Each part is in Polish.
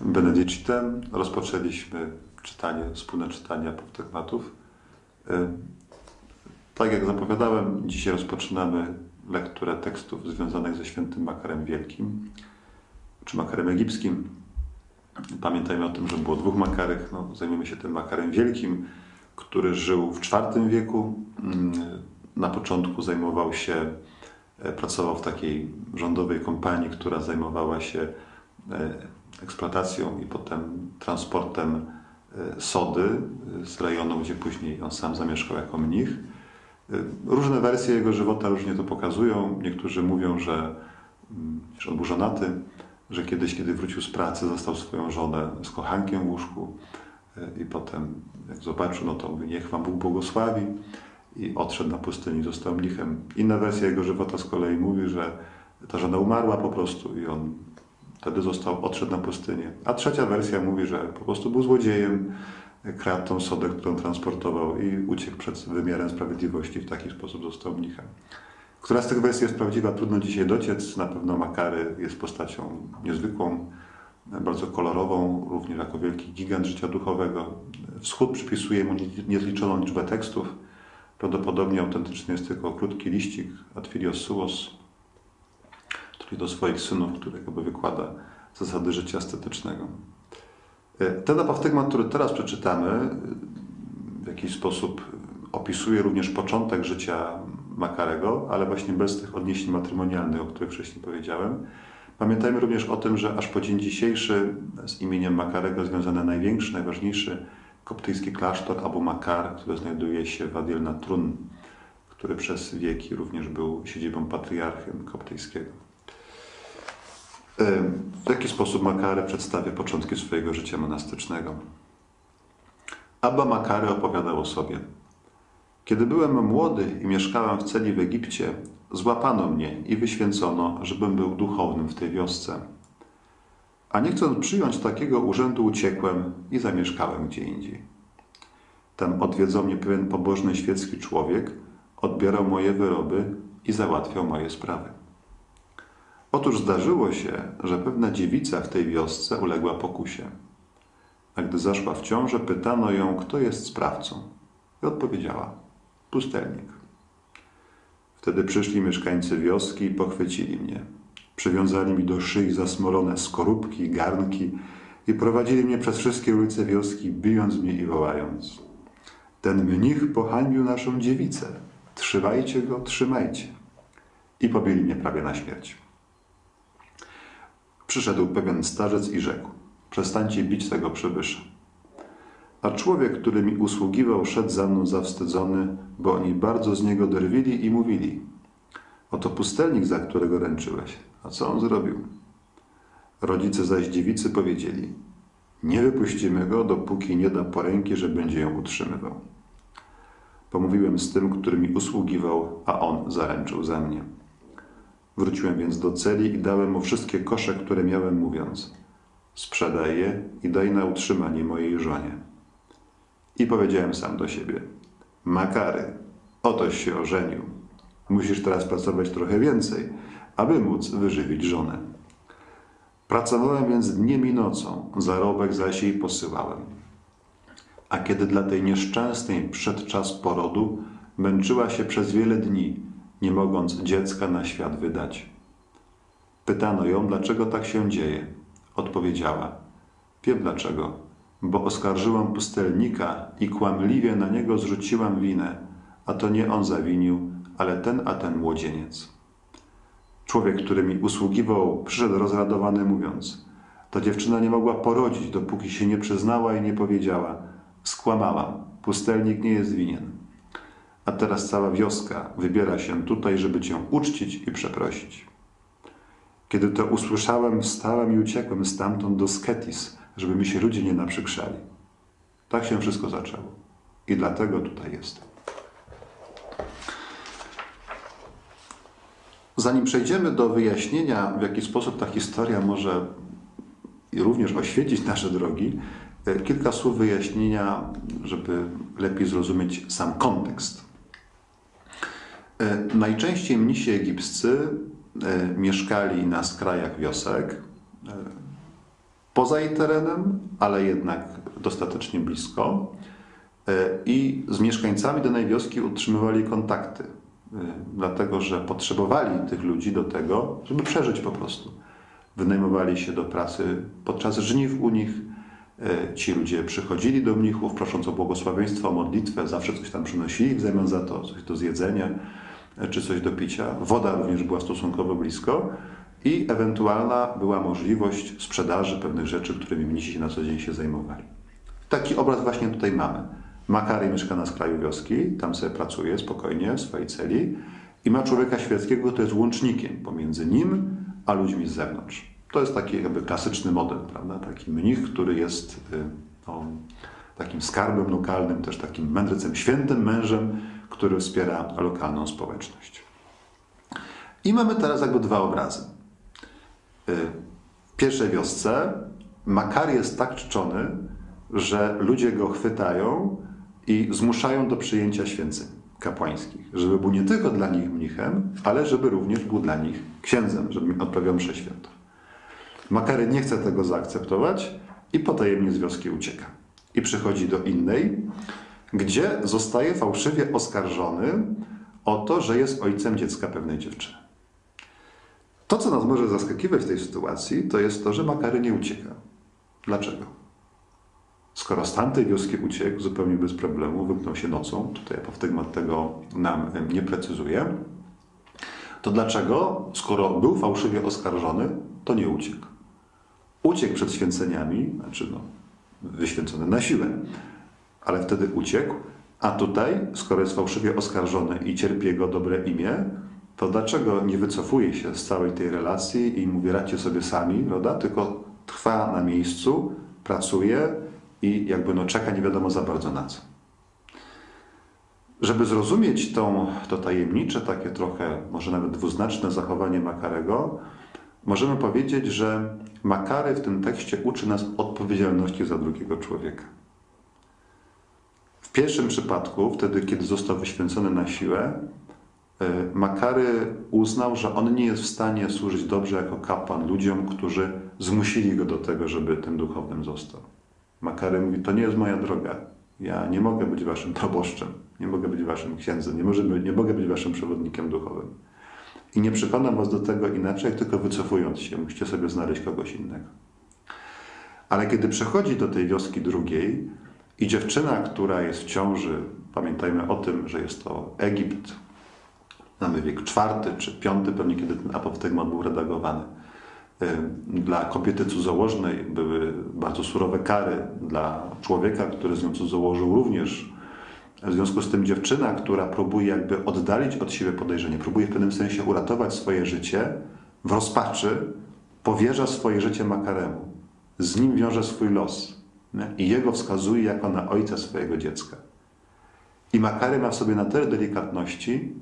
Benedicitem rozpoczęliśmy czytanie, wspólne czytanie apoftegmatów. E, tak jak zapowiadałem, dzisiaj rozpoczynamy lekturę tekstów związanych ze świętym Makarem Wielkim, czy Makarem Egipskim. Pamiętajmy o tym, że było dwóch Makarych. No, zajmiemy się tym Makarem Wielkim, który żył w IV wieku. Mm, na początku zajmował się, e, pracował w takiej rządowej kompanii, która zajmowała się e, eksploatacją i potem transportem e, sody z rejonu, gdzie później on sam zamieszkał jako mnich. Różne wersje jego żywota różnie to pokazują. Niektórzy mówią, że, mm, że on był żonaty, że kiedyś, kiedy wrócił z pracy, został swoją żonę z kochankiem w łóżku i potem, jak zobaczył, no to mówi, niech Wam Bóg błogosławi i odszedł na pustyni, został mnichem. Inna wersja jego żywota z kolei mówi, że ta żona umarła po prostu i on wtedy został, odszedł na pustynię. A trzecia wersja mówi, że po prostu był złodziejem, kradł tą sodę, którą transportował i uciekł przed wymiarem sprawiedliwości. W taki sposób został mnichem. Która z tych wersji jest prawdziwa, trudno dzisiaj dociec. Na pewno Makary jest postacią niezwykłą, bardzo kolorową, również jako wielki gigant życia duchowego. Wschód przypisuje mu niezliczoną liczbę tekstów. Prawdopodobnie autentyczny jest tylko krótki liścik Atfilios Suos, który do swoich synów, który jakby wykłada zasady życia estetycznego. Ten apostygmat, który teraz przeczytamy, w jakiś sposób opisuje również początek życia Makarego, ale właśnie bez tych odniesień matrymonialnych, o których wcześniej powiedziałem. Pamiętajmy również o tym, że aż po dzień dzisiejszy z imieniem Makarego związany największy, najważniejszy koptyjski klasztor Abu Makar, który znajduje się w Adil Natrun, który przez wieki również był siedzibą patriarchy koptyjskiego. W jaki sposób Makary przedstawia początki swojego życia monastycznego? Abba Makary opowiadał o sobie. Kiedy byłem młody i mieszkałem w celi w Egipcie, złapano mnie i wyświęcono, żebym był duchownym w tej wiosce. A nie chcąc przyjąć takiego urzędu, uciekłem i zamieszkałem gdzie indziej. Tam odwiedzał mnie pewien pobożny świecki człowiek, odbierał moje wyroby i załatwiał moje sprawy. Otóż zdarzyło się, że pewna dziewica w tej wiosce uległa pokusie. A gdy zaszła w ciążę, pytano ją, kto jest sprawcą. I odpowiedziała: pustelnik. Wtedy przyszli mieszkańcy wioski i pochwycili mnie. Przywiązali mi do szyi zasmolone skorupki, garnki i prowadzili mnie przez wszystkie ulice wioski, bijąc mnie i wołając. Ten mnich pohańbił naszą dziewicę. Trzymajcie go, trzymajcie. I pobili mnie prawie na śmierć. Przyszedł pewien starzec i rzekł: Przestańcie bić tego przybysza. A człowiek, który mi usługiwał, szedł za mną zawstydzony, bo oni bardzo z niego drwili i mówili: Oto pustelnik, za którego ręczyłeś. A co on zrobił? Rodzice zaś dziewicy powiedzieli: Nie wypuścimy go, dopóki nie da poręki, że będzie ją utrzymywał. Pomówiłem z tym, który mi usługiwał, a on zaręczył za mnie. Wróciłem więc do celi i dałem mu wszystkie kosze, które miałem, mówiąc: Sprzedaj je i daj na utrzymanie mojej żonie. I powiedziałem sam do siebie: Makary, otoś się ożenił. Musisz teraz pracować trochę więcej, aby móc wyżywić żonę. Pracowałem więc dniem i nocą, zarobek zaś jej posyłałem. A kiedy dla tej nieszczęsnej przedczas porodu męczyła się przez wiele dni, nie mogąc dziecka na świat wydać. Pytano ją, dlaczego tak się dzieje. Odpowiedziała: Wiem dlaczego, bo oskarżyłam pustelnika i kłamliwie na niego zrzuciłam winę, a to nie on zawinił, ale ten a ten młodzieniec. Człowiek, który mi usługiwał, przyszedł rozradowany, mówiąc: Ta dziewczyna nie mogła porodzić, dopóki się nie przyznała i nie powiedziała: Skłamałam, pustelnik nie jest winien. A teraz cała wioska wybiera się tutaj, żeby cię uczcić i przeprosić. Kiedy to usłyszałem, wstałem i uciekłem stamtąd do Sketis, żeby mi się ludzie nie naprzykrzali. Tak się wszystko zaczęło. I dlatego tutaj jestem. Zanim przejdziemy do wyjaśnienia, w jaki sposób ta historia może również oświecić nasze drogi, e, kilka słów wyjaśnienia, żeby lepiej zrozumieć sam kontekst. E, najczęściej mnisi egipscy e, mieszkali na skrajach wiosek, poza jej terenem, ale jednak dostatecznie blisko. E, I z mieszkańcami danej wioski utrzymywali kontakty, e, dlatego że potrzebowali tych ludzi do tego, żeby przeżyć po prostu. Wynajmowali się do pracy podczas żniw u nich. E, ci ludzie przychodzili do mnichów, prosząc o błogosławieństwo, o modlitwę, zawsze coś tam przynosili w zamian za to, coś do zjedzenia czy coś do picia. Woda również była stosunkowo blisko i ewentualna była możliwość sprzedaży pewnych rzeczy, którymi mnisi się na co dzień się zajmowali. Taki obraz właśnie tutaj mamy. Makary mieszka na skraju wioski, tam sobie pracuje spokojnie w swojej celi i ma człowieka świeckiego, który jest łącznikiem pomiędzy nim a ludźmi z zewnątrz. To jest taki jakby klasyczny model, prawda? Taki mnich, który jest y, no, takim skarbem lokalnym, też takim mędrcem, świętym mężem, który wspiera lokalną społeczność. I mamy teraz jakby dwa obrazy. Y, w pierwszej wiosce Makary jest tak czczony, że ludzie go chwytają i zmuszają do przyjęcia święceń kapłańskich, żeby był nie tylko dla nich mnichem, ale żeby również był dla nich księdzem, żeby odprawiał mszę świętą. Makary nie chce tego zaakceptować i potajemnie z wioski ucieka. I przychodzi do innej, gdzie zostaje fałszywie oskarżony o to, że jest ojcem dziecka pewnej dziewczyny. To, co nas może zaskakiwać w tej sytuacji, to jest to, że Makary nie ucieka. Dlaczego? Skoro z tamtej wioski uciekł zupełnie bez problemu, wymknął się nocą, tutaj apoftegmat tego nam nie precyzuje, to dlaczego, skoro był fałszywie oskarżony, to nie uciekł? Uciekł przed święceniami, znaczy no, wyświęcony na siłę, ale wtedy uciekł, a tutaj, skoro jest fałszywie oskarżony i cierpi jego dobre imię, to dlaczego nie wycofuje się z całej tej relacji i mówi radźcie sobie sami, prawda? tylko trwa na miejscu, pracuje i jakby no czeka nie wiadomo za bardzo na co. Żeby zrozumieć tą, to tajemnicze, takie trochę może nawet dwuznaczne zachowanie Makarego, możemy powiedzieć, że Makary w tym tekście uczy nas odpowiedzialności za drugiego człowieka. W pierwszym przypadku, wtedy kiedy został wyświęcony na siłę, e, Makary uznał, że on nie jest w stanie służyć dobrze jako kapłan ludziom, którzy zmusili go do tego, żeby tym duchownym został. Makary mówi: To nie jest moja droga. Ja nie mogę być waszym proboszczem, nie mogę być waszym księdzem, nie, może nie mogę być waszym przewodnikiem duchowym. I nie przekonam was do tego inaczej, tylko wycofując się. Musicie sobie znaleźć kogoś innego. Ale kiedy przechodzi do tej wioski drugiej i dziewczyna, która jest w ciąży, pamiętajmy o tym, że jest to Egipt, mamy wiek czwarty czy piąty, pewnie kiedy ten apoftegmat był redagowany. Dla kobiety cudzołożnej były bardzo surowe kary. Dla człowieka, który z nią cudzołożył również w związku z tym dziewczyna, która próbuje jakby oddalić od siebie podejrzenie, próbuje w pewnym sensie uratować swoje życie, w rozpaczy powierza swoje życie Makaremu. Z nim wiąże swój los? I jego wskazuje jako na ojca swojego dziecka. I Makary ma w sobie na tyle delikatności,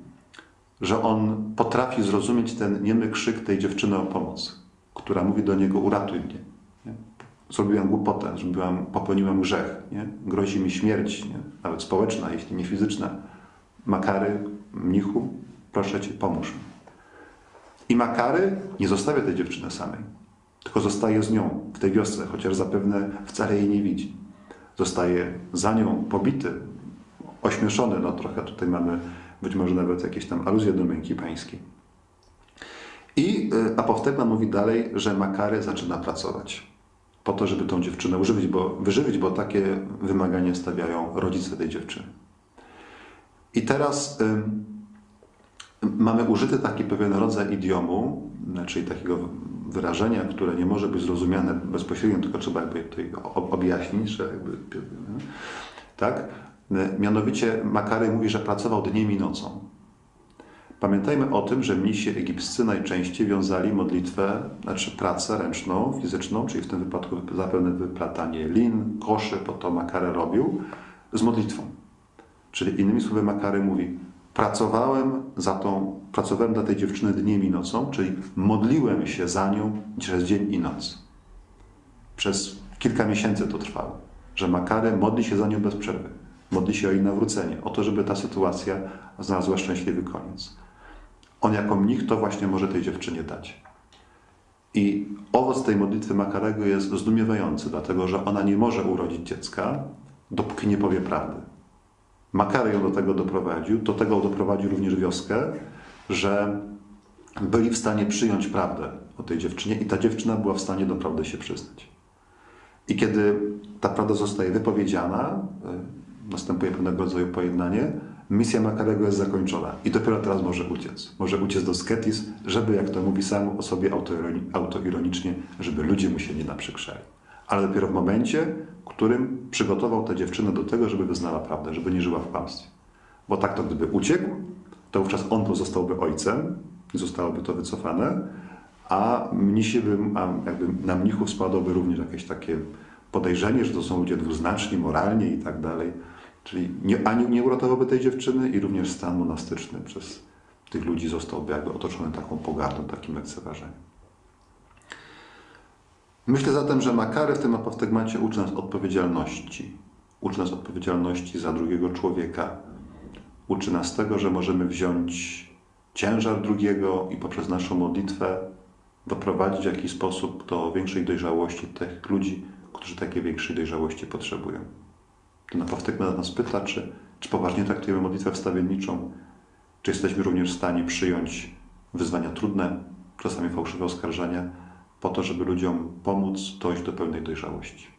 że on potrafi zrozumieć ten niemy krzyk tej dziewczyny o pomoc, która mówi do niego: uratuj mnie zrobiłam głupotę, zrobiłam, popełniłam grzech, nie? grozi mi śmierć, nie? nawet społeczna, jeśli nie fizyczna. Makary, mnichu, proszę cię, pomóż mi. I Makary nie zostawia tej dziewczyny samej, tylko zostaje z nią w tej wiosce, chociaż zapewne wcale jej nie widzi. Zostaje za nią pobity, ośmieszony, no trochę tutaj mamy być może nawet jakieś tam aluzje do męki pańskiej. I y, Apoftegma mówi dalej, że Makary zaczyna pracować po to, żeby tą dziewczynę używić, bo, wyżywić, bo takie wymagania stawiają rodzice tej dziewczyny. I teraz y, mamy użyty taki pewien rodzaj idiomu, czyli takiego wyrażenia, które nie może być zrozumiane bezpośrednio, tylko trzeba jakby tutaj objaśnić, że jakby, tak? Mianowicie Makary mówi, że pracował dniem i nocą. Pamiętajmy o tym, że mnisi egipscy najczęściej wiązali modlitwę, znaczy pracę ręczną, fizyczną, czyli w tym wypadku zapewne wyplatanie lin, koszy, po to Makary robił, z modlitwą. Czyli innymi słowy Makary mówi, pracowałem za tą, pracowałem dla tej dziewczyny dniem i nocą, czyli modliłem się za nią przez dzień i noc. Przez kilka miesięcy to trwało, że Makary modli się za nią bez przerwy. Modli się o jej nawrócenie, o to, żeby ta sytuacja znalazła szczęśliwy koniec. On jako mnich to właśnie może tej dziewczynie dać. I owoc tej modlitwy Makarego jest zdumiewający, dlatego że ona nie może urodzić dziecka, dopóki nie powie prawdy. Makary ją do tego doprowadził, do tego doprowadził również wioskę, że byli w stanie przyjąć prawdę o tej dziewczynie i ta dziewczyna była w stanie do prawdy się przyznać. I kiedy ta prawda zostaje wypowiedziana, y, następuje pewnego rodzaju pojednanie, misja Makarego jest zakończona i dopiero teraz może uciec. Może uciec do Sketis, żeby, jak to mówi sam o sobie autoironi- autoironicznie, żeby ludzie mu się nie naprzykrzali. Ale dopiero w momencie, w którym przygotował tę dziewczynę do tego, żeby wyznała prawdę, żeby nie żyła w kłamstwie. Bo tak to gdyby uciekł, to wówczas on pozostałby ojcem zostałoby to wycofane, a, mnisi by, a jakby na mnichów spadłoby również jakieś takie podejrzenie, że to są ludzie dwuznaczni moralnie i tak dalej. Czyli nie, ani nie uratowałby tej dziewczyny i również stan monastyczny przez tych ludzi zostałby jakby otoczony taką pogardą, takim lekceważeniem. Myślę zatem, że Makary w tym apoftegmacie uczy nas odpowiedzialności. Uczy nas odpowiedzialności za drugiego człowieka. Uczy nas tego, że możemy wziąć ciężar drugiego i poprzez naszą modlitwę doprowadzić w jakiś sposób do większej dojrzałości tych ludzi, którzy takiej większej dojrzałości potrzebują. Ten apoftegmat nas pyta, czy, czy poważnie traktujemy modlitwę wstawienniczą, czy jesteśmy również w stanie przyjąć wyzwania trudne, czasami fałszywe oskarżenia, po to, żeby ludziom pomóc dojść do pełnej dojrzałości.